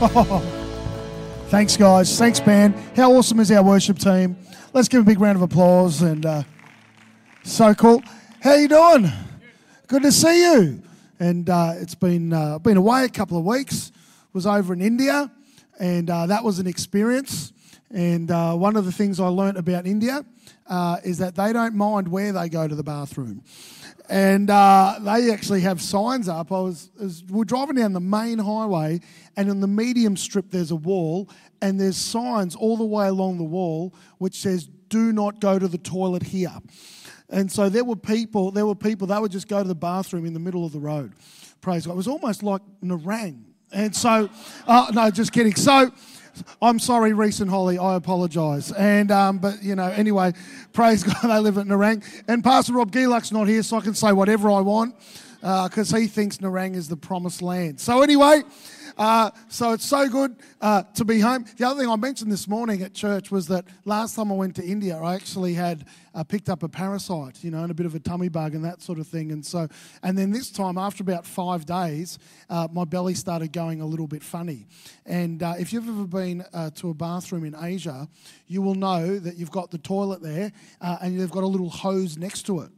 Thanks, guys. Thanks, band. How awesome is our worship team? Let's give a big round of applause. And uh, so cool. How you doing? Good to see you. And uh, it's been uh, been away a couple of weeks. Was over in India, and uh, that was an experience. And uh, one of the things I learnt about India uh, is that they don't mind where they go to the bathroom and uh, they actually have signs up. I was, was, we're driving down the main highway, and on the medium strip there's a wall, and there's signs all the way along the wall which says "Do not go to the toilet here." And so there were people, there were people that would just go to the bathroom in the middle of the road. Praise God! It was almost like Nerang. And so, uh, no, just kidding. So I'm sorry, Reese and Holly. I apologise. And um, but you know, anyway, praise God, they live at Nerang. And Pastor Rob Gielak's not here, so I can say whatever I want because uh, he thinks Nerang is the promised land. So anyway. Uh, so it's so good uh, to be home. The other thing I mentioned this morning at church was that last time I went to India, I actually had uh, picked up a parasite, you know, and a bit of a tummy bug and that sort of thing. And so, and then this time, after about five days, uh, my belly started going a little bit funny. And uh, if you've ever been uh, to a bathroom in Asia, you will know that you've got the toilet there and you've got a little hose next to it.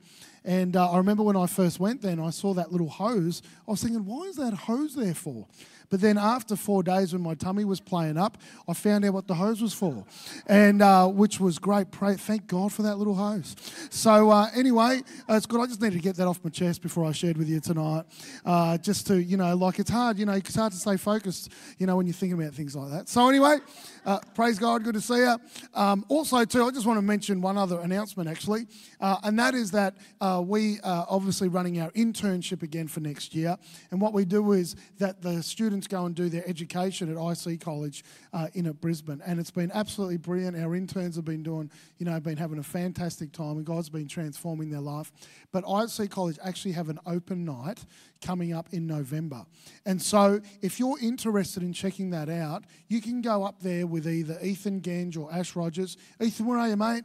And uh, I remember when I first went there and I saw that little hose, I was thinking, why is that hose there for? But then after four days, when my tummy was playing up, I found out what the hose was for, and uh, which was great. Pray, thank God for that little hose. So uh, anyway, uh, it's good. I just needed to get that off my chest before I shared with you tonight, uh, just to you know, like it's hard. You know, it's hard to stay focused. You know, when you're thinking about things like that. So anyway, uh, praise God. Good to see you. Um, also, too, I just want to mention one other announcement actually, uh, and that is that we are obviously running our internship again for next year, and what we do is that the students students go and do their education at IC College uh, in at Brisbane, and it's been absolutely brilliant. Our interns have been doing, you know, been having a fantastic time, and God's been transforming their life. But IC College actually have an open night coming up in November, and so if you're interested in checking that out, you can go up there with either Ethan Genge or Ash Rogers. Ethan, where are you, mate?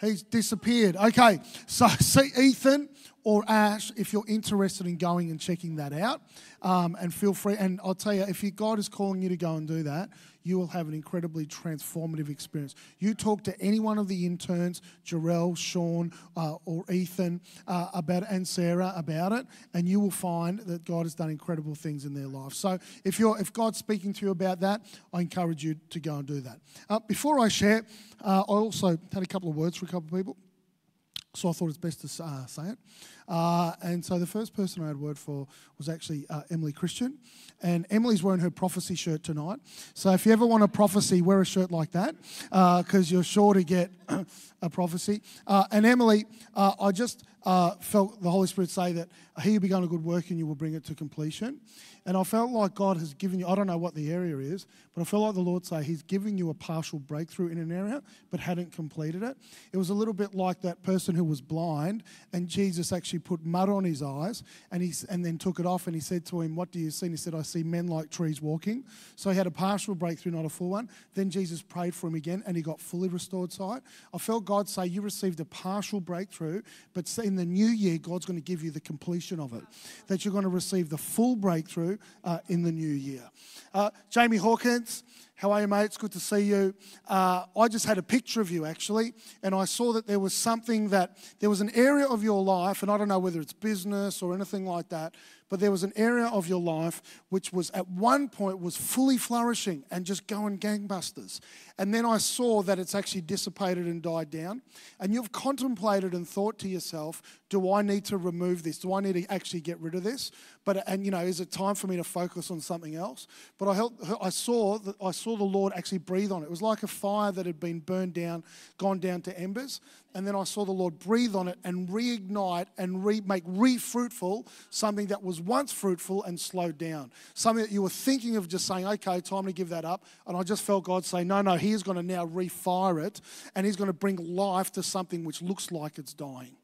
He's disappeared. Okay, so see Ethan or Ash if you're interested in going and checking that out. Um, and feel free. And I'll tell you, if you, God is calling you to go and do that, you will have an incredibly transformative experience. You talk to any one of the interns, Jarrell, Sean, uh, or Ethan, uh, about and Sarah about it, and you will find that God has done incredible things in their life. So if you're if God's speaking to you about that, I encourage you to go and do that. Uh, before I share, uh, I also had a couple of words for a couple of people. So I thought it's best to uh, say it. Uh, and so the first person I had word for was actually uh, Emily Christian. And Emily's wearing her prophecy shirt tonight. So if you ever want a prophecy, wear a shirt like that because uh, you're sure to get a prophecy. Uh, and Emily, uh, I just felt the Holy Spirit say that He begun a good work and you will bring it to completion. And I felt like God has given you, I don't know what the area is, but I felt like the Lord say He's giving you a partial breakthrough in an area, but hadn't completed it. It was a little bit like that person who was blind, and Jesus actually put mud on his eyes and, he, and then took it off, and He said to him, What do you see? And he said, I see men like trees walking. So he had a partial breakthrough, not a full one. Then Jesus prayed for him again, and he got fully restored sight. I felt God say, You received a partial breakthrough, but in the new year, God's going to give you the completion of it. That you're going to receive the full breakthrough uh, in the new year. Uh, Jamie Hawkins, how are you, mate? It's good to see you. Uh, I just had a picture of you actually, and I saw that there was something that there was an area of your life, and I don't know whether it's business or anything like that, but there was an area of your life which was at one point was fully flourishing and just going gangbusters. And then I saw that it's actually dissipated and died down. And you've contemplated and thought to yourself, do I need to remove this? Do I need to actually get rid of this? But and you know, is it time for me to focus on something else? But I helped, I saw that I saw the Lord actually breathe on it. It was like a fire that had been burned down, gone down to embers and then I saw the Lord breathe on it and reignite and re- make re fruitful something that was once fruitful and slowed down. Something that you were thinking of just saying, okay, time to give that up. And I just felt God say, no, no, He is going to now refire it and He's going to bring life to something which looks like it's dying.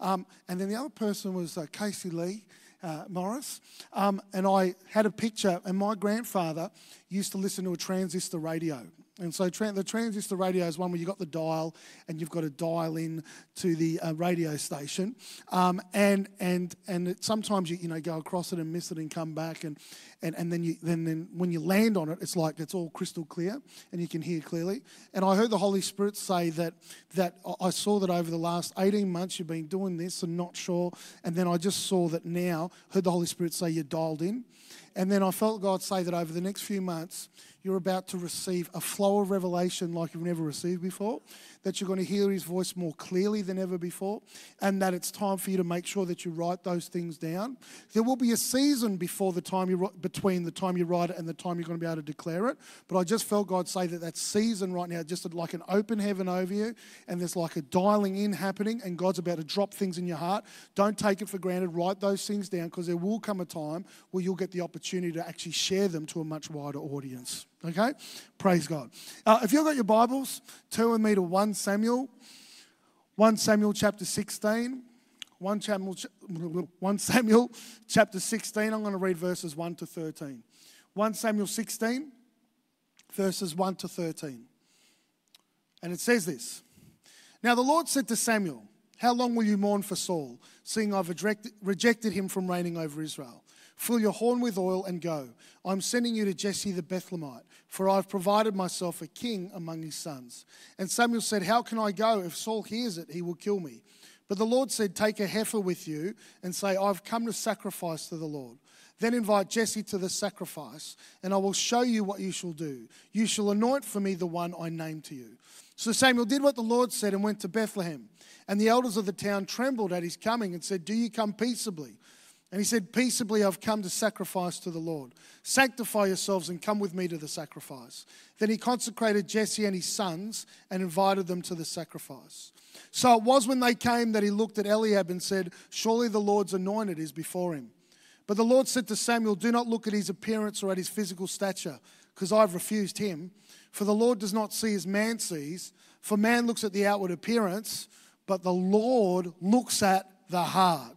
Um, and then the other person was uh, Casey Lee. Uh, Morris, um, and I had a picture, and my grandfather used to listen to a transistor radio And so tra- the transistor radio is one where you've got the dial and you've got to dial in to the uh, radio station. Um, and and and it, sometimes you, you know go across it and miss it and come back. And, and, and then, you, then, then when you land on it, it's like it's all crystal clear and you can hear clearly. And I heard the Holy Spirit say that, that I saw that over the last 18 months you've been doing this and not sure. And then I just saw that now, heard the Holy Spirit say you're dialed in. And then I felt God say that over the next few months, you're about to receive a flow of revelation like you've never received before, that you're going to hear his voice more clearly than ever before, and that it's time for you to make sure that you write those things down. There will be a season before the time you between the time you write it and the time you're going to be able to declare it. But I just felt God say that that season right now, just like an open heaven over you, and there's like a dialing in happening, and God's about to drop things in your heart. Don't take it for granted. Write those things down because there will come a time where you'll get the opportunity to actually share them to a much wider audience. Okay? Praise God. Uh, if you've got your Bibles, turn with me to 1 Samuel, 1 Samuel chapter 16. 1 Samuel, 1 Samuel chapter 16. I'm going to read verses 1 to 13. 1 Samuel 16, verses 1 to 13. And it says this Now the Lord said to Samuel, How long will you mourn for Saul, seeing I've rejected him from reigning over Israel? Fill your horn with oil and go. I'm sending you to Jesse the Bethlehemite, for I've provided myself a king among his sons. And Samuel said, How can I go? If Saul hears it, he will kill me. But the Lord said, Take a heifer with you and say, I've come to sacrifice to the Lord. Then invite Jesse to the sacrifice, and I will show you what you shall do. You shall anoint for me the one I name to you. So Samuel did what the Lord said and went to Bethlehem. And the elders of the town trembled at his coming and said, Do you come peaceably? And he said, Peaceably, I've come to sacrifice to the Lord. Sanctify yourselves and come with me to the sacrifice. Then he consecrated Jesse and his sons and invited them to the sacrifice. So it was when they came that he looked at Eliab and said, Surely the Lord's anointed is before him. But the Lord said to Samuel, Do not look at his appearance or at his physical stature, because I've refused him. For the Lord does not see as man sees, for man looks at the outward appearance, but the Lord looks at the heart.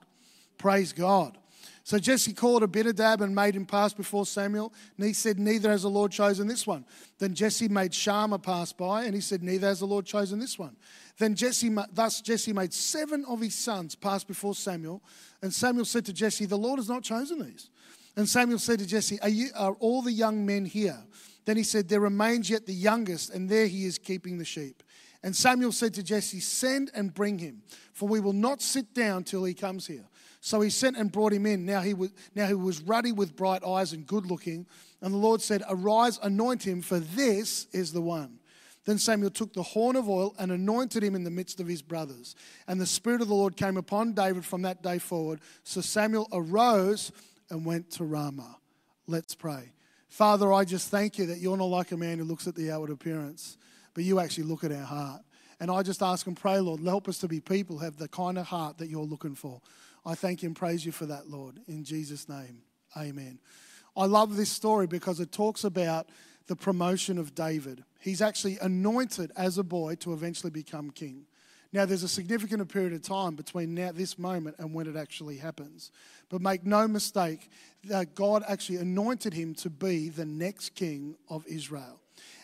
Praise God. So Jesse called Abinadab and made him pass before Samuel. And he said, Neither has the Lord chosen this one. Then Jesse made Shammah pass by, and he said, Neither has the Lord chosen this one. Then Jesse, thus Jesse made seven of his sons pass before Samuel. And Samuel said to Jesse, The Lord has not chosen these. And Samuel said to Jesse, Are, you, are all the young men here? Then he said, There remains yet the youngest, and there he is keeping the sheep. And Samuel said to Jesse, Send and bring him, for we will not sit down till he comes here. So he sent and brought him in. Now he was, now he was ruddy with bright eyes and good looking. And the Lord said, Arise, anoint him, for this is the one. Then Samuel took the horn of oil and anointed him in the midst of his brothers. And the Spirit of the Lord came upon David from that day forward. So Samuel arose and went to Ramah. Let's pray. Father, I just thank you that you're not like a man who looks at the outward appearance, but you actually look at our heart. And I just ask and pray, Lord, help us to be people have the kind of heart that you're looking for. I thank you and praise you for that, Lord. In Jesus' name, amen. I love this story because it talks about the promotion of David. He's actually anointed as a boy to eventually become king. Now, there's a significant period of time between now, this moment and when it actually happens. But make no mistake that God actually anointed him to be the next king of Israel.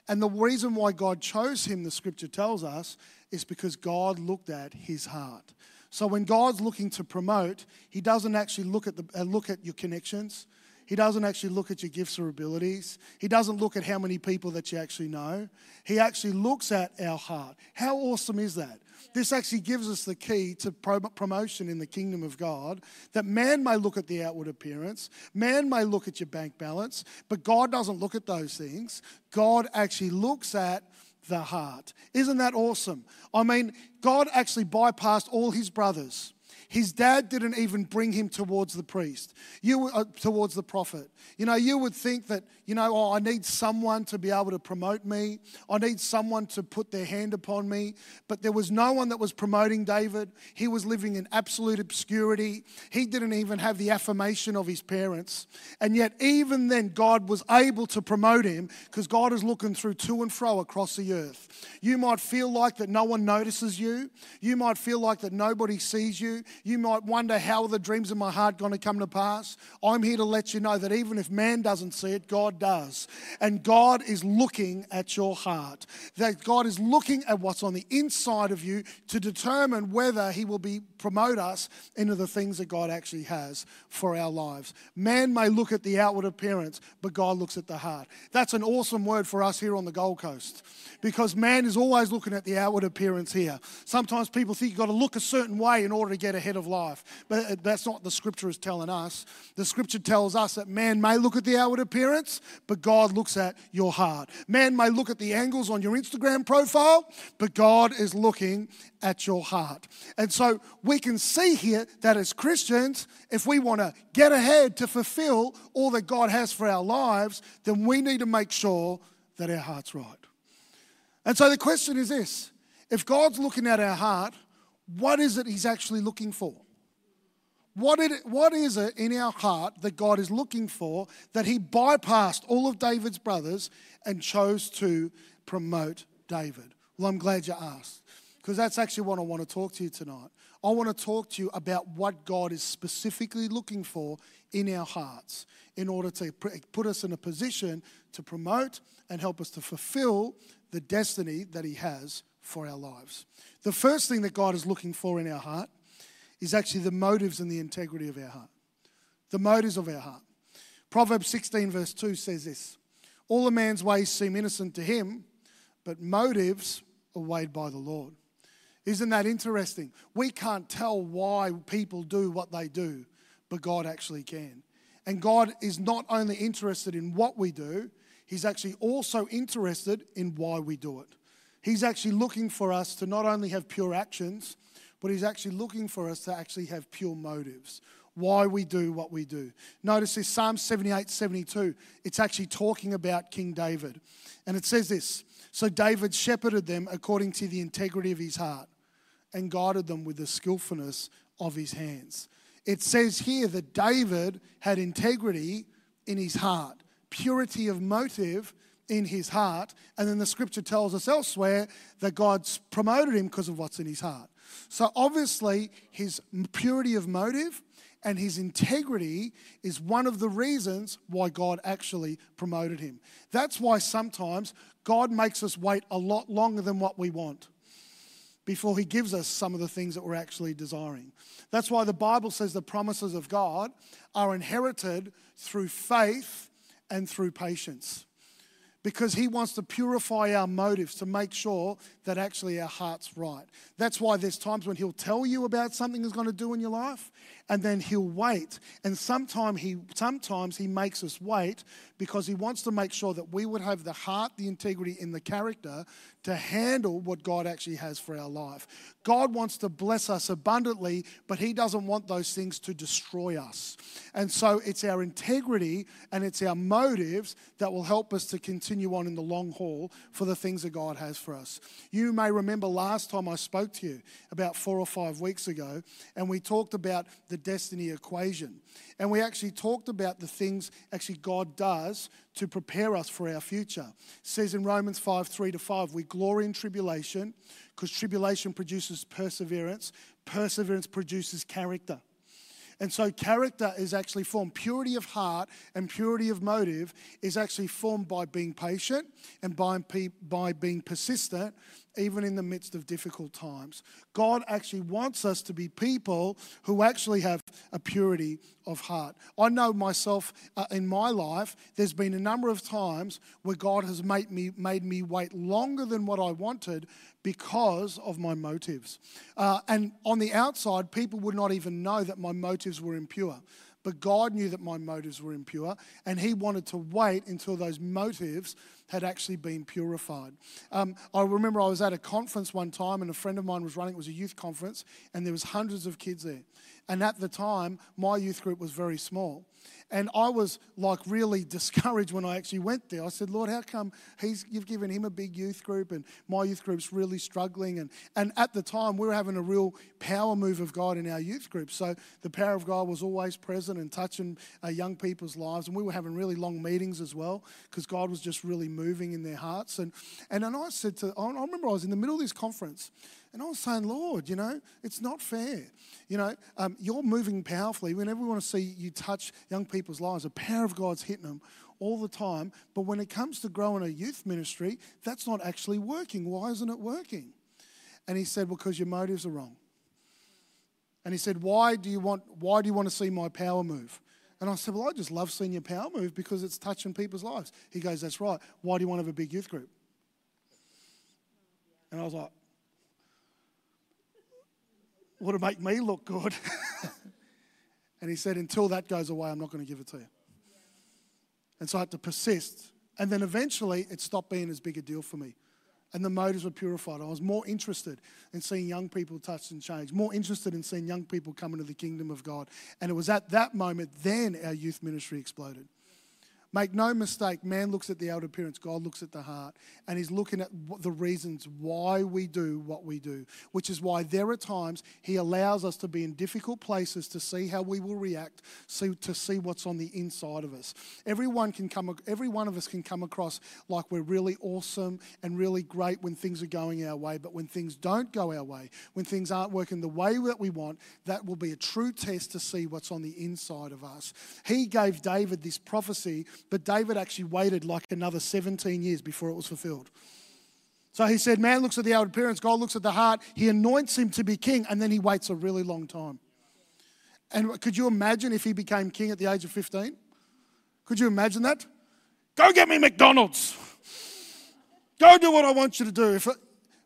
And the reason why God chose him, the scripture tells us, is because God looked at his heart. So when God's looking to promote, He doesn't actually look at, the, uh, look at your connections. He doesn't actually look at your gifts or abilities. He doesn't look at how many people that you actually know. He actually looks at our heart. How awesome is that? This actually gives us the key to promotion in the kingdom of God that man may look at the outward appearance, man may look at your bank balance, but God doesn't look at those things. God actually looks at the heart. Isn't that awesome? I mean, God actually bypassed all his brothers. His dad didn't even bring him towards the priest, you uh, towards the prophet. You know, you would think that, you know, oh, I need someone to be able to promote me. I need someone to put their hand upon me. But there was no one that was promoting David. He was living in absolute obscurity. He didn't even have the affirmation of his parents. And yet, even then, God was able to promote him because God is looking through to and fro across the earth. You might feel like that no one notices you. You might feel like that nobody sees you. You might wonder how are the dreams of my heart going to come to pass. I'm here to let you know that even if man doesn't see it, God does. And God is looking at your heart. That God is looking at what's on the inside of you to determine whether He will be promote us into the things that God actually has for our lives. Man may look at the outward appearance, but God looks at the heart. That's an awesome word for us here on the Gold Coast because man is always looking at the outward appearance here. Sometimes people think you've got to look a certain way in order to get ahead of life, but that's not what the scripture is telling us. The scripture tells us that man may look at the outward appearance, but God looks at your heart. Man may look at the angles on your Instagram profile, but God is looking at your heart. And so we can see here that as Christians, if we want to get ahead to fulfill all that God has for our lives, then we need to make sure that our heart's right. And so the question is this if God's looking at our heart, what is it He's actually looking for? What, it, what is it in our heart that God is looking for that He bypassed all of David's brothers and chose to promote David? Well, I'm glad you asked because that's actually what I want to talk to you tonight. I want to talk to you about what God is specifically looking for in our hearts in order to put us in a position to promote and help us to fulfill the destiny that He has for our lives. The first thing that God is looking for in our heart is actually the motives and the integrity of our heart. The motives of our heart. Proverbs 16, verse 2 says this All a man's ways seem innocent to him, but motives are weighed by the Lord. Isn't that interesting? We can't tell why people do what they do, but God actually can. And God is not only interested in what we do, He's actually also interested in why we do it. He's actually looking for us to not only have pure actions, but He's actually looking for us to actually have pure motives. Why we do what we do. Notice this Psalm 78 72, it's actually talking about King David. And it says this So David shepherded them according to the integrity of his heart and guided them with the skillfulness of his hands. It says here that David had integrity in his heart purity of motive in his heart. And then the scripture tells us elsewhere that God's promoted him because of what's in his heart. So obviously, his purity of motive and his integrity is one of the reasons why God actually promoted him. That's why sometimes God makes us wait a lot longer than what we want before he gives us some of the things that we're actually desiring. That's why the Bible says the promises of God are inherited through faith and through patience. Because he wants to purify our motives to make sure that actually our heart's right. That's why there's times when he'll tell you about something he's going to do in your life, and then he'll wait. And sometimes he, sometimes he makes us wait because he wants to make sure that we would have the heart, the integrity, and the character to handle what God actually has for our life. God wants to bless us abundantly, but He doesn't want those things to destroy us. And so it's our integrity and it's our motives that will help us to continue on in the long haul for the things that God has for us. You may remember last time I spoke to you about four or five weeks ago, and we talked about the destiny equation. And we actually talked about the things actually God does to prepare us for our future. It says in Romans 5 3 to 5, we glory in tribulation because tribulation produces perseverance, perseverance produces character. And so, character is actually formed. Purity of heart and purity of motive is actually formed by being patient and by, by being persistent even in the midst of difficult times. God actually wants us to be people who actually have a purity of heart. I know myself uh, in my life, there's been a number of times where God has made me, made me wait longer than what I wanted because of my motives. Uh, and on the outside, people would not even know that my motives were impure. But God knew that my motives were impure, and He wanted to wait until those motives had actually been purified. Um, I remember I was at a conference one time, and a friend of mine was running. It was a youth conference, and there was hundreds of kids there. And at the time, my youth group was very small. And I was like really discouraged when I actually went there. I said, Lord, how come he's, you've given him a big youth group and my youth group's really struggling? And, and at the time, we were having a real power move of God in our youth group. So the power of God was always present and touching uh, young people's lives. And we were having really long meetings as well because God was just really moving in their hearts. And, and then I said to, I remember I was in the middle of this conference And I was saying, Lord, you know, it's not fair. You know, um, you're moving powerfully. Whenever we want to see you touch young people's lives, the power of God's hitting them all the time. But when it comes to growing a youth ministry, that's not actually working. Why isn't it working? And he said, Because your motives are wrong. And he said, Why do you want why do you want to see my power move? And I said, Well, I just love seeing your power move because it's touching people's lives. He goes, That's right. Why do you want to have a big youth group? And I was like, Would it make me look good? and he said, Until that goes away, I'm not going to give it to you. And so I had to persist. And then eventually it stopped being as big a deal for me and the motives were purified. I was more interested in seeing young people touched and changed, more interested in seeing young people come into the kingdom of God. And it was at that moment then our youth ministry exploded. Make no mistake, man looks at the outer appearance, God looks at the heart, and He's looking at the reasons why we do what we do, which is why there are times He allows us to be in difficult places to see how we will react, see, to see what's on the inside of us. Everyone can come, every one of us can come across like we're really awesome and really great when things are going our way, but when things don't go our way, when things aren't working the way that we want, that will be a true test to see what's on the inside of us. He gave David this prophecy but David actually waited like another 17 years before it was fulfilled. So he said, Man looks at the outward appearance, God looks at the heart. He anoints him to be king, and then he waits a really long time. And could you imagine if he became king at the age of 15? Could you imagine that? Go get me McDonald's. Go do what I want you to do.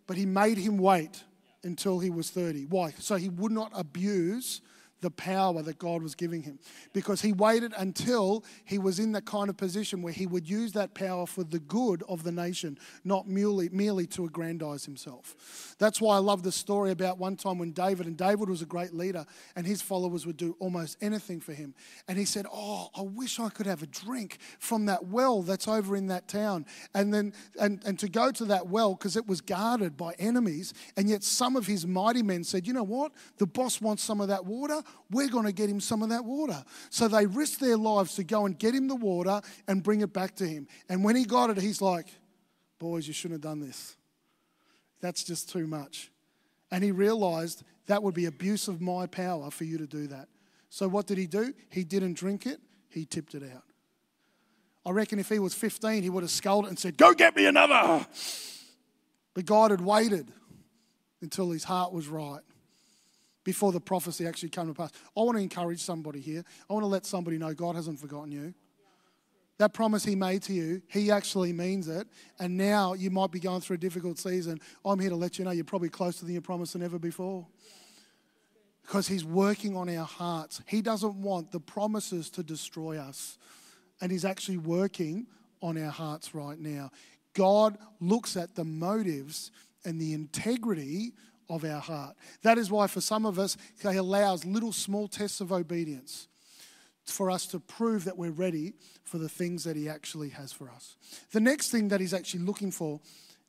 But he made him wait until he was 30. Why? So he would not abuse the power that God was giving him because he waited until he was in that kind of position where he would use that power for the good of the nation, not merely, merely to aggrandize himself. That's why I love the story about one time when David, and David was a great leader, and his followers would do almost anything for him. And he said, Oh, I wish I could have a drink from that well that's over in that town. And then, and, and to go to that well because it was guarded by enemies, and yet some of his mighty men said, You know what? The boss wants some of that water we're going to get him some of that water. So they risked their lives to go and get him the water and bring it back to him. And when he got it, he's like, Boys, you shouldn't have done this. That's just too much. And he realized that would be abuse of my power for you to do that. So what did he do? He didn't drink it, he tipped it out. I reckon if he was 15, he would have scolded and said, Go get me another. But God had waited until his heart was right before the prophecy actually came to pass. I want to encourage somebody here. I want to let somebody know God hasn't forgotten you. That promise He made to you, He actually means it. And now you might be going through a difficult season. I'm here to let you know you're probably closer than your promise than ever before. Because He's working on our hearts. He doesn't want the promises to destroy us. And He's actually working on our hearts right now. God looks at the motives and the integrity of our heart. That is why, for some of us, He allows little small tests of obedience for us to prove that we're ready for the things that He actually has for us. The next thing that He's actually looking for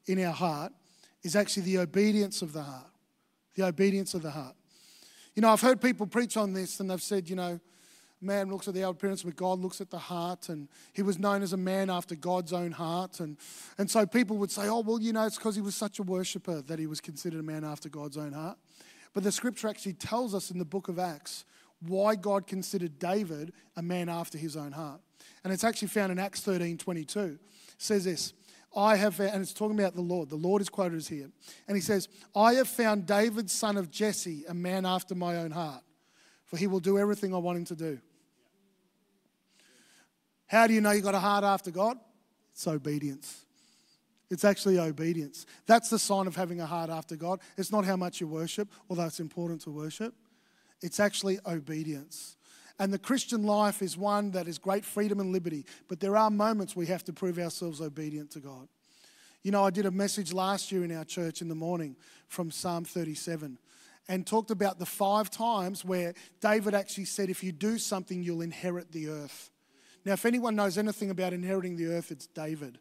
in our heart is actually the obedience of the heart. The obedience of the heart. You know, I've heard people preach on this and they've said, you know, man looks at the outward appearance, but God looks at the heart. And he was known as a man after God's own heart. And, and so people would say, oh, well, you know, it's because he was such a worshiper that he was considered a man after God's own heart. But the scripture actually tells us in the book of Acts why God considered David a man after his own heart. And it's actually found in Acts 13 22. It says this. I have, and it's talking about the Lord. The Lord is quoted as here. And he says, I have found David, son of Jesse, a man after my own heart for he will do everything I want him to do. How do you know you've got a heart after God? It's obedience. It's actually obedience. That's the sign of having a heart after God. It's not how much you worship, although it's important to worship. It's actually obedience. And the Christian life is one that is great freedom and liberty, but there are moments we have to prove ourselves obedient to God. You know, I did a message last year in our church in the morning from Psalm 37 and talked about the five times where David actually said, If you do something, you'll inherit the earth. Now, if anyone knows anything about inheriting the earth, it's David.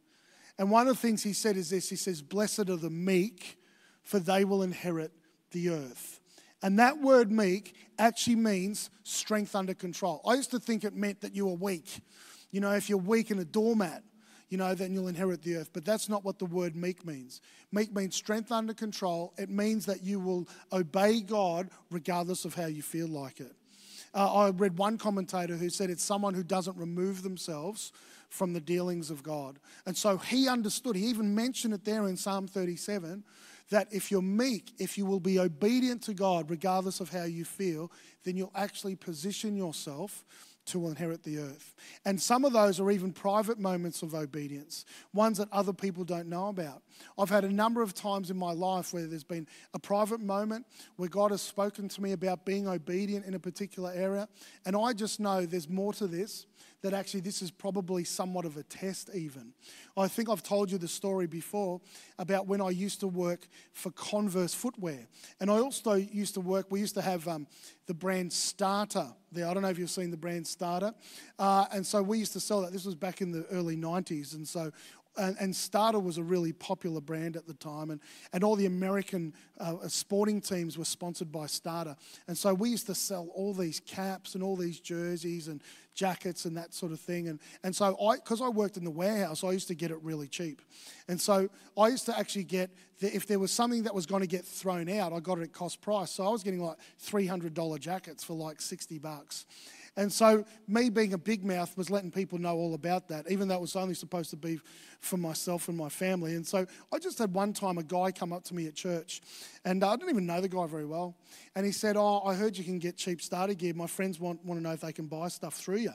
And one of the things he said is this He says, Blessed are the meek, for they will inherit the earth. And that word meek actually means strength under control. I used to think it meant that you were weak. You know, if you're weak and a doormat, you know, then you'll inherit the earth. But that's not what the word meek means. Meek means strength under control. It means that you will obey God regardless of how you feel like it. Uh, I read one commentator who said it's someone who doesn't remove themselves from the dealings of God. And so he understood, he even mentioned it there in Psalm 37 that if you're meek, if you will be obedient to God regardless of how you feel, then you'll actually position yourself to inherit the earth. And some of those are even private moments of obedience, ones that other people don't know about. I've had a number of times in my life where there's been a private moment where God has spoken to me about being obedient in a particular area, and I just know there's more to this that actually this is probably somewhat of a test, even. I think I've told you the story before about when I used to work for Converse Footwear. And I also used to work, we used to have um, the brand Starter there. I don't know if you've seen the brand Starter. Uh, and so we used to sell that. This was back in the early 90s. And so and, and, Starter was a really popular brand at the time, and, and all the American uh, sporting teams were sponsored by Starter. And so we used to sell all these caps and all these jerseys and jackets and that sort of thing. And, and so I, because I worked in the warehouse, I used to get it really cheap. And so I used to actually get, the, if there was something that was going to get thrown out, I got it at cost price. So I was getting like $300 jackets for like 60 bucks. And so, me being a big mouth was letting people know all about that, even though it was only supposed to be for myself and my family. And so, I just had one time a guy come up to me at church, and uh, I didn't even know the guy very well. And he said, Oh, I heard you can get cheap starter gear. My friends want, want to know if they can buy stuff through you.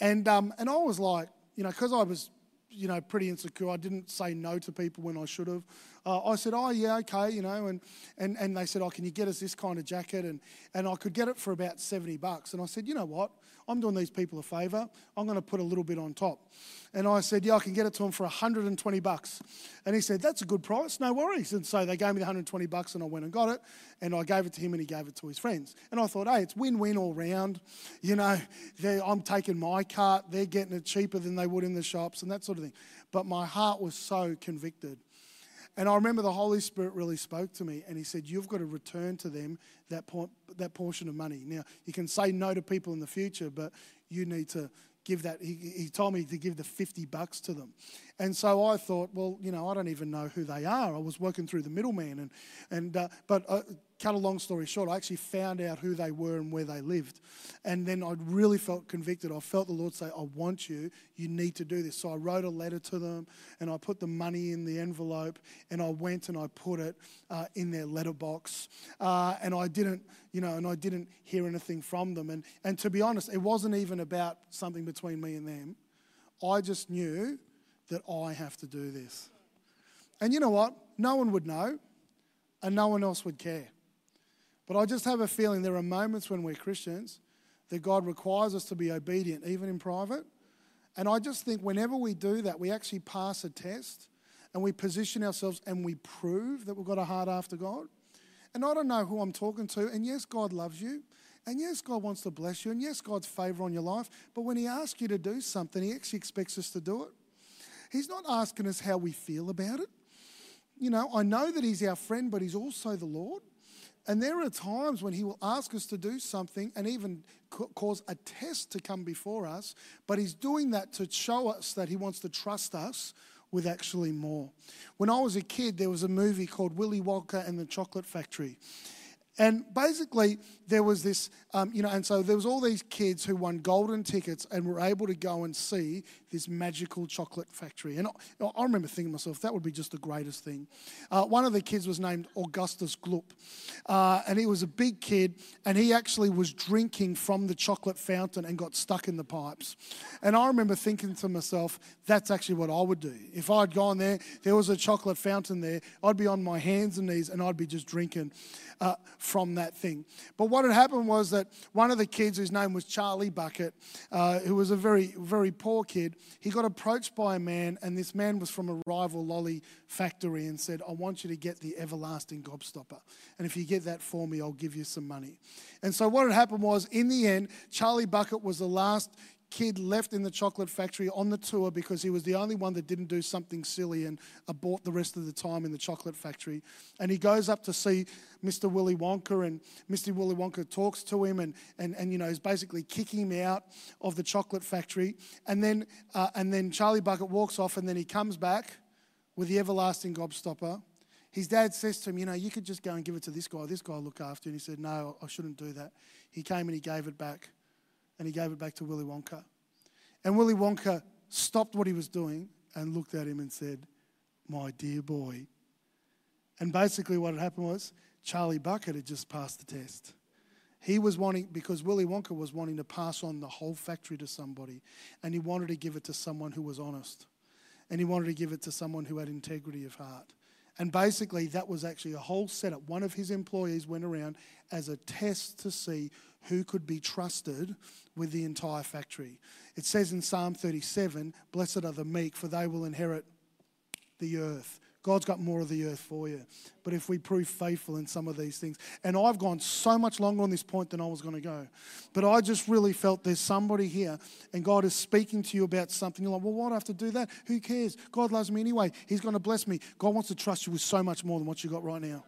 And, um, and I was like, you know, because I was you know, pretty insecure. I didn't say no to people when I should have. Uh, I said, oh, yeah, okay, you know, and, and, and they said, oh, can you get us this kind of jacket? And, and I could get it for about 70 bucks. And I said, you know what? I'm doing these people a favour. I'm going to put a little bit on top. And I said, yeah, I can get it to them for 120 bucks. And he said, that's a good price, no worries. And so they gave me the 120 bucks and I went and got it. And I gave it to him and he gave it to his friends. And I thought, hey, it's win-win all round. You know, I'm taking my cart. They're getting it cheaper than they would in the shops and that sort of thing. But my heart was so convicted. And I remember the Holy Spirit really spoke to me and he said, You've got to return to them that, por- that portion of money. Now, you can say no to people in the future, but you need to give that. He, he told me to give the 50 bucks to them. And so I thought, well, you know, I don't even know who they are. I was working through the middleman. And, and, uh, but uh, cut a long story short, I actually found out who they were and where they lived. And then I really felt convicted. I felt the Lord say, I want you. You need to do this. So I wrote a letter to them and I put the money in the envelope and I went and I put it uh, in their letterbox. Uh, and I didn't, you know, and I didn't hear anything from them. And, and to be honest, it wasn't even about something between me and them. I just knew that I have to do this. And you know what? No one would know and no one else would care. But I just have a feeling there are moments when we're Christians that God requires us to be obedient, even in private. And I just think whenever we do that, we actually pass a test and we position ourselves and we prove that we've got a heart after God. And I don't know who I'm talking to. And yes, God loves you. And yes, God wants to bless you. And yes, God's favor on your life. But when He asks you to do something, He actually expects us to do it. He's not asking us how we feel about it. You know, I know that He's our friend, but He's also the Lord. And there are times when He will ask us to do something and even cause a test to come before us, but He's doing that to show us that He wants to trust us with actually more. When I was a kid, there was a movie called Willy Wonka and the Chocolate Factory. And basically, there was this, um, you know, and so there was all these kids who won golden tickets and were able to go and see this magical chocolate factory. And I, I remember thinking to myself, that would be just the greatest thing. Uh, one of the kids was named Augustus Gloop, uh, and he was a big kid, and he actually was drinking from the chocolate fountain and got stuck in the pipes. And I remember thinking to myself, that's actually what I would do. If I'd gone there, there was a chocolate fountain there, I'd be on my hands and knees and I'd be just drinking uh, from that thing. But what had happened was that one of the kids, whose name was Charlie Bucket, uh, who was a very, very poor kid, he got approached by a man, and this man was from a rival lolly factory and said, I want you to get the everlasting gobstopper. And if you get that for me, I'll give you some money. And so what had happened was, in the end, Charlie Bucket was the last kid left in the chocolate factory on the tour because he was the only one that didn't do something silly and abort the rest of the time in the chocolate factory. And he goes up to see Mr. Willy Wonka, and Mr. Willy Wonka talks to him and, and, and you know, is basically kicking him out of the chocolate factory. And then, uh, and then Charlie Bucket walks off, and then he comes back with the everlasting gobstopper. His dad says to him, You know, you could just go and give it to this guy. This guy look after. And he said, No, I shouldn't do that. He came and he gave it back. And he gave it back to Willy Wonka. And Willy Wonka stopped what he was doing and looked at him and said, My dear boy. And basically, what had happened was Charlie Bucket had just passed the test. He was wanting, because Willy Wonka was wanting to pass on the whole factory to somebody, and he wanted to give it to someone who was honest, and he wanted to give it to someone who had integrity of heart. And basically, that was actually a whole setup. One of his employees went around as a test to see who could be trusted with the entire factory. It says in Psalm 37 Blessed are the meek, for they will inherit the earth. God's got more of the earth for you. But if we prove faithful in some of these things, and I've gone so much longer on this point than I was going to go, but I just really felt there's somebody here and God is speaking to you about something. You're like, well, why do I have to do that? Who cares? God loves me anyway. He's going to bless me. God wants to trust you with so much more than what you got right now.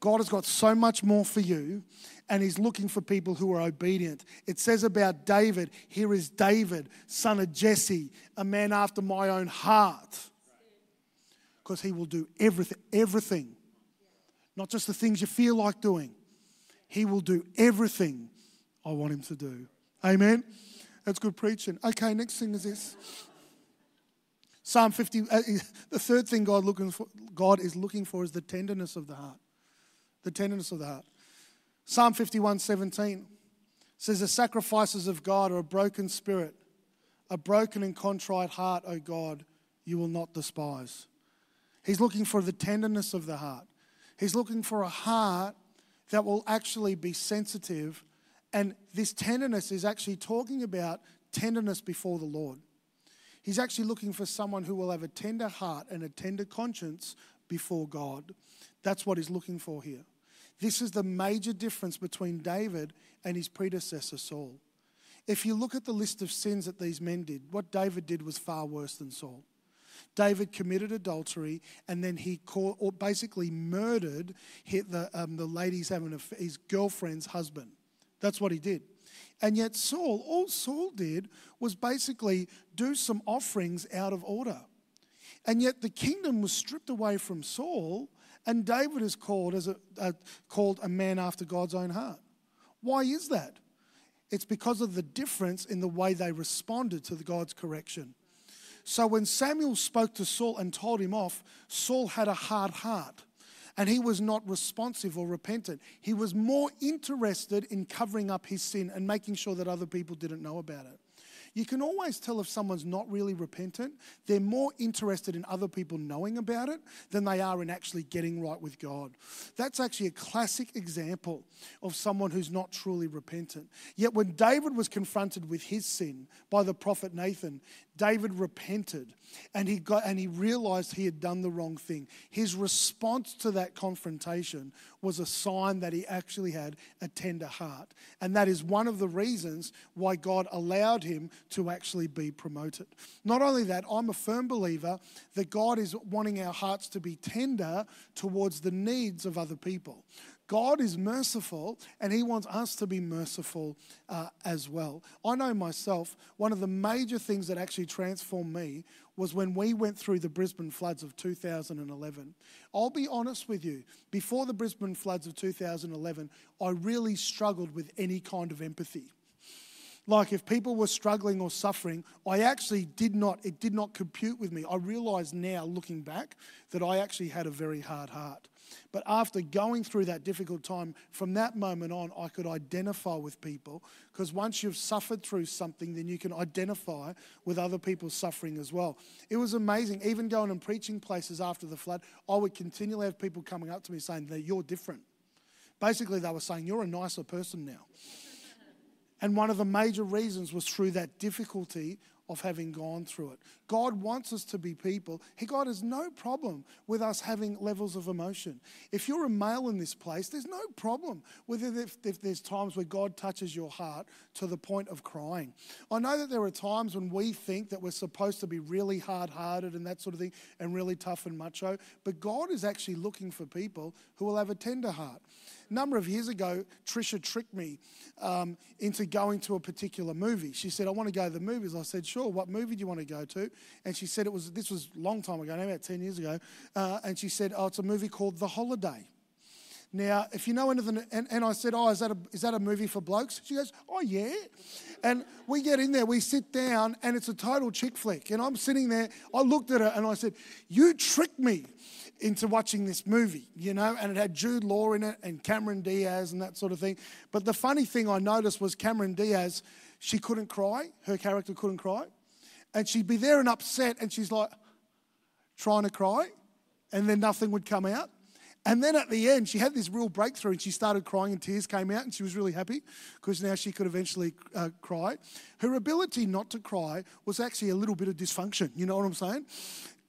God has got so much more for you, and He's looking for people who are obedient. It says about David, here is David, son of Jesse, a man after my own heart because He will do everything, everything. Not just the things you feel like doing. He will do everything I want Him to do. Amen. That's good preaching. Okay, next thing is this. Psalm 50, uh, the third thing God, looking for, God is looking for is the tenderness of the heart. The tenderness of the heart. Psalm 51 17 says, The sacrifices of God are a broken spirit, a broken and contrite heart, O God, you will not despise. He's looking for the tenderness of the heart. He's looking for a heart that will actually be sensitive. And this tenderness is actually talking about tenderness before the Lord. He's actually looking for someone who will have a tender heart and a tender conscience before God. That's what he's looking for here. This is the major difference between David and his predecessor, Saul. If you look at the list of sins that these men did, what David did was far worse than Saul. David committed adultery and then he caught, or basically murdered the, um, the lady's having a, his girlfriend's husband. That's what he did. And yet, Saul, all Saul did was basically do some offerings out of order. And yet, the kingdom was stripped away from Saul, and David is called, as a, a, called a man after God's own heart. Why is that? It's because of the difference in the way they responded to the God's correction. So when Samuel spoke to Saul and told him off, Saul had a hard heart and he was not responsive or repentant. He was more interested in covering up his sin and making sure that other people didn't know about it. You can always tell if someone's not really repentant. They're more interested in other people knowing about it than they are in actually getting right with God. That's actually a classic example of someone who's not truly repentant. Yet when David was confronted with his sin by the prophet Nathan, David repented and he got and he realized he had done the wrong thing. His response to that confrontation was a sign that he actually had a tender heart. And that is one of the reasons why God allowed him to actually be promoted. Not only that, I'm a firm believer that God is wanting our hearts to be tender towards the needs of other people. God is merciful and He wants us to be merciful uh, as well. I know myself, one of the major things that actually transformed me was when we went through the Brisbane floods of 2011. I'll be honest with you, before the Brisbane floods of 2011, I really struggled with any kind of empathy. Like if people were struggling or suffering, I actually did not, it did not compute with me. I realize now, looking back, that I actually had a very hard heart. But after going through that difficult time, from that moment on, I could identify with people because once you've suffered through something, then you can identify with other people's suffering as well. It was amazing. Even going and preaching places after the flood, I would continually have people coming up to me saying that you're different. Basically, they were saying, You're a nicer person now. And one of the major reasons was through that difficulty, of having gone through it. God wants us to be people. He, God has no problem with us having levels of emotion. If you're a male in this place, there's no problem with it if, if there's times where God touches your heart to the point of crying. I know that there are times when we think that we're supposed to be really hard hearted and that sort of thing and really tough and macho, but God is actually looking for people who will have a tender heart. A number of years ago, Trisha tricked me um, into going to a particular movie. She said, I want to go to the movies. I said, sure, what movie do you want to go to? And she said, it was, this was a long time ago, about 10 years ago. Uh, and she said, oh, it's a movie called The Holiday. Now, if you know anything, and, and I said, Oh, is that, a, is that a movie for blokes? She goes, Oh, yeah. And we get in there, we sit down, and it's a total chick flick. And I'm sitting there, I looked at her and I said, You tricked me into watching this movie, you know, and it had Jude Law in it and Cameron Diaz and that sort of thing. But the funny thing I noticed was Cameron Diaz, she couldn't cry, her character couldn't cry. And she'd be there and upset, and she's like trying to cry, and then nothing would come out. And then at the end, she had this real breakthrough and she started crying and tears came out and she was really happy because now she could eventually uh, cry. Her ability not to cry was actually a little bit of dysfunction. You know what I'm saying?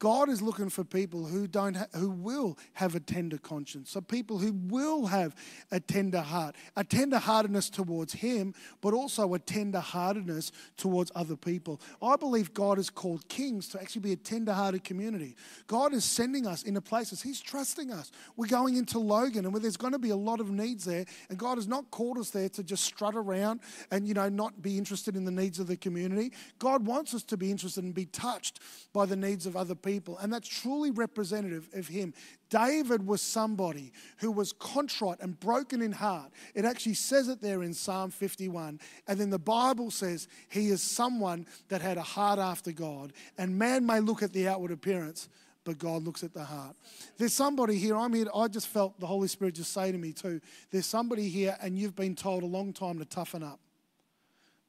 God is looking for people who don't ha- who will have a tender conscience, so people who will have a tender heart, a tender heartedness towards Him, but also a tender heartedness towards other people. I believe God has called kings to actually be a tender hearted community. God is sending us into places. He's trusting us. We're going into Logan, and there's going to be a lot of needs there, and God has not called us there to just strut around and you know not be interested in the needs of the community. God wants us to be interested and be touched by the needs of other people people, and that's truly representative of him. David was somebody who was contrite and broken in heart. It actually says it there in Psalm 51. And then the Bible says he is someone that had a heart after God. And man may look at the outward appearance, but God looks at the heart. There's somebody here, I'm here, I just felt the Holy Spirit just say to me too, there's somebody here and you've been told a long time to toughen up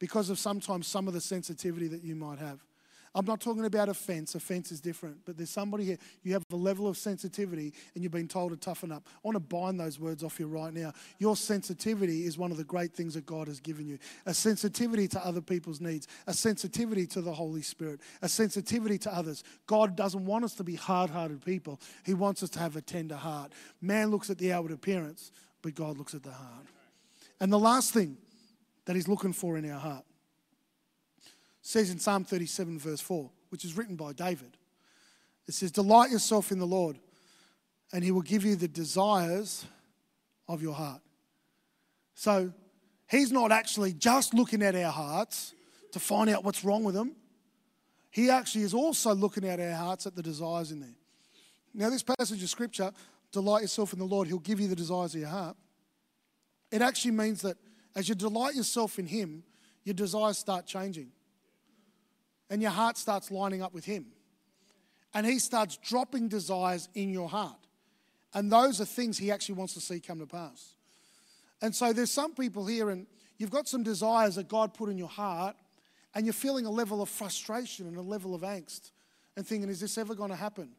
because of sometimes some of the sensitivity that you might have. I'm not talking about offense. Offense is different. But there's somebody here, you have a level of sensitivity and you've been told to toughen up. I want to bind those words off you right now. Your sensitivity is one of the great things that God has given you a sensitivity to other people's needs, a sensitivity to the Holy Spirit, a sensitivity to others. God doesn't want us to be hard hearted people, He wants us to have a tender heart. Man looks at the outward appearance, but God looks at the heart. And the last thing that He's looking for in our heart says in Psalm 37, verse 4, which is written by David. It says, Delight yourself in the Lord, and he will give you the desires of your heart. So he's not actually just looking at our hearts to find out what's wrong with them. He actually is also looking at our hearts at the desires in there. Now, this passage of scripture, delight yourself in the Lord, he'll give you the desires of your heart. It actually means that as you delight yourself in him, your desires start changing and your heart starts lining up with Him. And He starts dropping desires in your heart. And those are things He actually wants to see come to pass. And so there's some people here, and you've got some desires that God put in your heart, and you're feeling a level of frustration and a level of angst, and thinking, is this ever going to happen?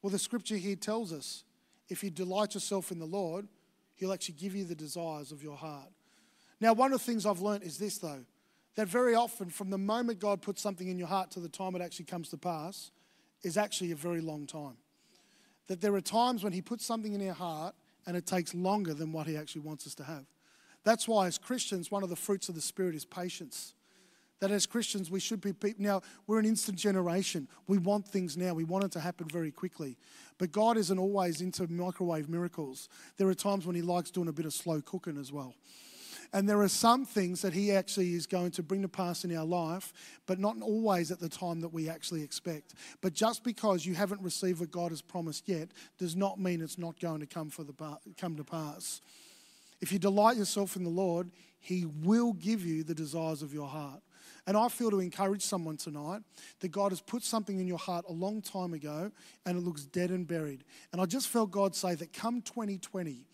Well, the scripture here tells us if you delight yourself in the Lord, He'll actually give you the desires of your heart. Now, one of the things I've learned is this, though that very often, from the moment God puts something in your heart to the time it actually comes to pass, is actually a very long time. That there are times when He puts something in our heart and it takes longer than what He actually wants us to have. That's why, as Christians, one of the fruits of the Spirit is patience. That as Christians, we should be people. Now, we're an instant generation. We want things now. We want it to happen very quickly. But God isn't always into microwave miracles. There are times when He likes doing a bit of slow cooking as well. And there are some things that He actually is going to bring to pass in our life, but not always at the time that we actually expect. But just because you haven't received what God has promised yet does not mean it's not going to come, for the, come to pass. If you delight yourself in the Lord, He will give you the desires of your heart. And I feel to encourage someone tonight that God has put something in your heart a long time ago and it looks dead and buried. And I just felt God say that come 2020,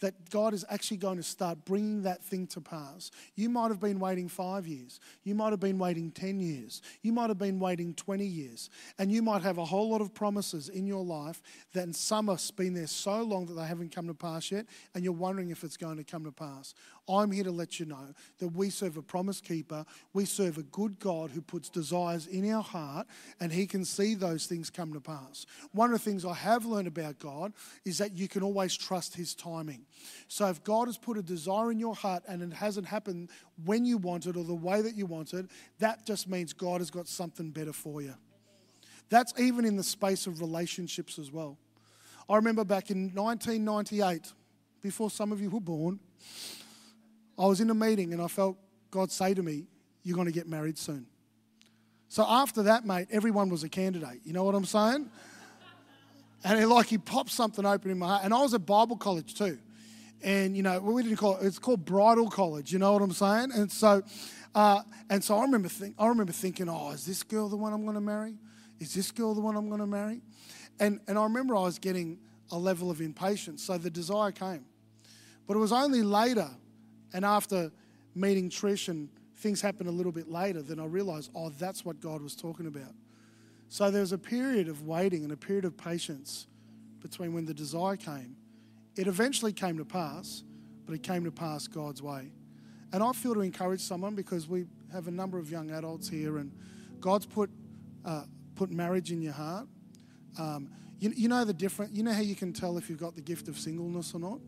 that God is actually going to start bringing that thing to pass. You might have been waiting five years. You might have been waiting 10 years. You might have been waiting 20 years. And you might have a whole lot of promises in your life that some have been there so long that they haven't come to pass yet, and you're wondering if it's going to come to pass. I'm here to let you know that we serve a promise keeper. We serve a good God who puts desires in our heart and he can see those things come to pass. One of the things I have learned about God is that you can always trust his timing. So if God has put a desire in your heart and it hasn't happened when you want it or the way that you want it, that just means God has got something better for you. That's even in the space of relationships as well. I remember back in 1998, before some of you were born, I was in a meeting and I felt God say to me, You're going to get married soon. So after that, mate, everyone was a candidate. You know what I'm saying? And it, like he popped something open in my heart. And I was at Bible college too. And, you know, what we didn't call it, it's called bridal college. You know what I'm saying? And so, uh, and so I remember, think, I remember thinking, oh, is this girl the one I'm going to marry? Is this girl the one I'm going to marry? And, and I remember I was getting a level of impatience. So the desire came. But it was only later and after meeting Trish and things happened a little bit later, then I realized, oh, that's what God was talking about. So there was a period of waiting and a period of patience between when the desire came. It eventually came to pass, but it came to pass God's way. And I feel to encourage someone because we have a number of young adults here, and God's put uh, put marriage in your heart. Um, you, you know the different. You know how you can tell if you've got the gift of singleness or not.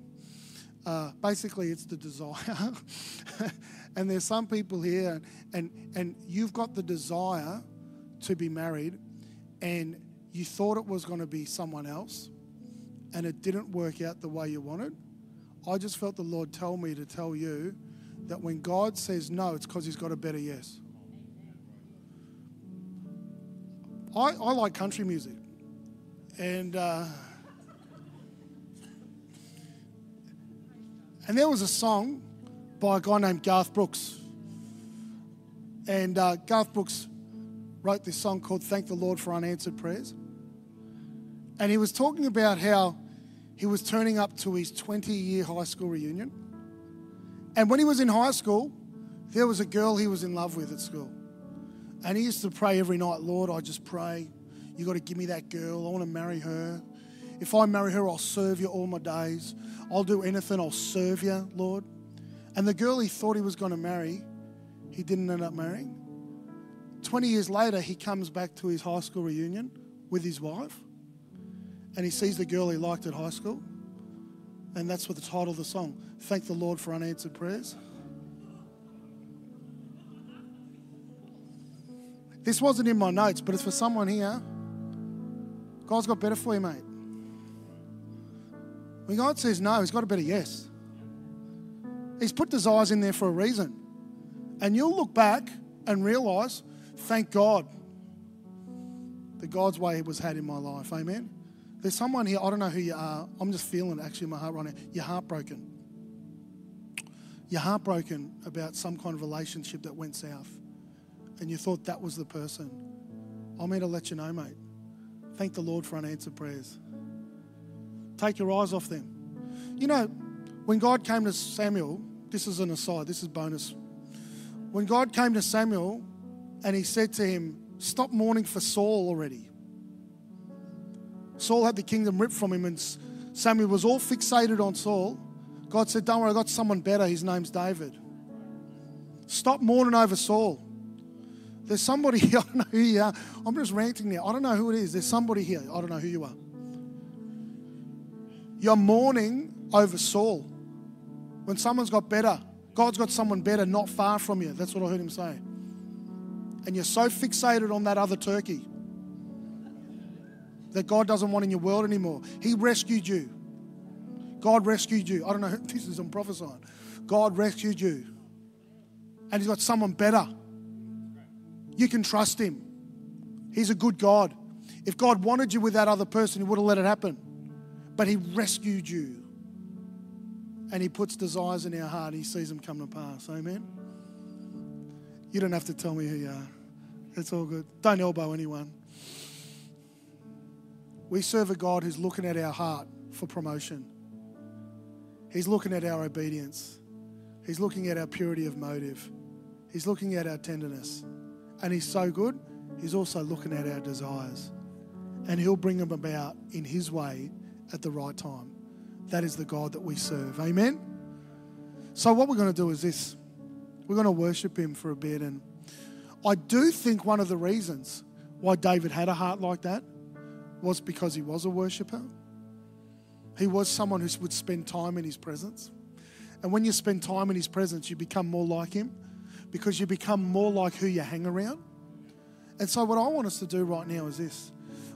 Uh, basically, it's the desire. and there's some people here, and, and you've got the desire to be married, and you thought it was going to be someone else, and it didn't work out the way you wanted. I just felt the Lord tell me to tell you that when God says no, it's because He's got a better yes. I, I like country music. And. Uh, And there was a song by a guy named Garth Brooks. And uh, Garth Brooks wrote this song called Thank the Lord for Unanswered Prayers. And he was talking about how he was turning up to his 20 year high school reunion. And when he was in high school, there was a girl he was in love with at school. And he used to pray every night, Lord, I just pray, you got to give me that girl. I want to marry her. If I marry her, I'll serve you all my days. I'll do anything, I'll serve you, Lord. And the girl he thought he was going to marry, he didn't end up marrying. 20 years later, he comes back to his high school reunion with his wife and he sees the girl he liked at high school. And that's what the title of the song Thank the Lord for Unanswered Prayers. This wasn't in my notes, but it's for someone here. God's got better for you, mate. When God says no, He's got a better yes. He's put desires in there for a reason. And you'll look back and realize, thank God that God's way was had in my life. Amen. There's someone here, I don't know who you are. I'm just feeling it actually in my heart right now. You're heartbroken. You're heartbroken about some kind of relationship that went south. And you thought that was the person. I'm here to let you know, mate. Thank the Lord for unanswered prayers. Take your eyes off them. You know, when God came to Samuel, this is an aside, this is bonus. When God came to Samuel and he said to him, Stop mourning for Saul already. Saul had the kingdom ripped from him, and Samuel was all fixated on Saul. God said, Don't worry, I got someone better. His name's David. Stop mourning over Saul. There's somebody, here, I don't know who you are. I'm just ranting now. I don't know who it is. There's somebody here. I don't know who you are. You're mourning over Saul. When someone's got better, God's got someone better not far from you. That's what I heard him say. And you're so fixated on that other turkey that God doesn't want in your world anymore. He rescued you. God rescued you. I don't know, this is I'm prophesying. God rescued you. And He's got someone better. You can trust Him. He's a good God. If God wanted you with that other person, He would have let it happen but He rescued you. And He puts desires in our heart. He sees them come to pass. Amen. You don't have to tell me who you are. It's all good. Don't elbow anyone. We serve a God who's looking at our heart for promotion. He's looking at our obedience. He's looking at our purity of motive. He's looking at our tenderness. And He's so good, He's also looking at our desires. And He'll bring them about in His way at the right time. That is the God that we serve. Amen? So, what we're going to do is this we're going to worship Him for a bit. And I do think one of the reasons why David had a heart like that was because he was a worshiper. He was someone who would spend time in his presence. And when you spend time in his presence, you become more like him because you become more like who you hang around. And so, what I want us to do right now is this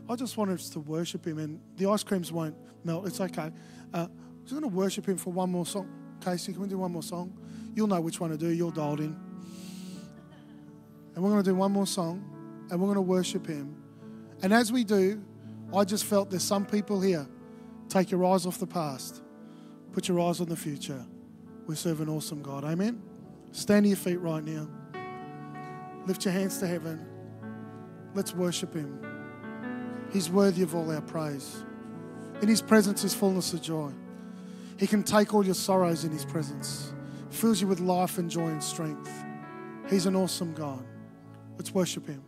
I just want us to worship him, and the ice creams won't melt. It's okay. Uh, I'm just going to worship him for one more song. Casey, can we do one more song? You'll know which one to do. You're dialed in. And we're going to do one more song, and we're going to worship him. And as we do, I just felt there's some people here Take your eyes off the past, put your eyes on the future. We serve an awesome God. Amen. Stand to your feet right now. Lift your hands to heaven. Let's worship Him. He's worthy of all our praise. In His presence is fullness of joy. He can take all your sorrows in His presence, fills you with life and joy and strength. He's an awesome God. Let's worship Him.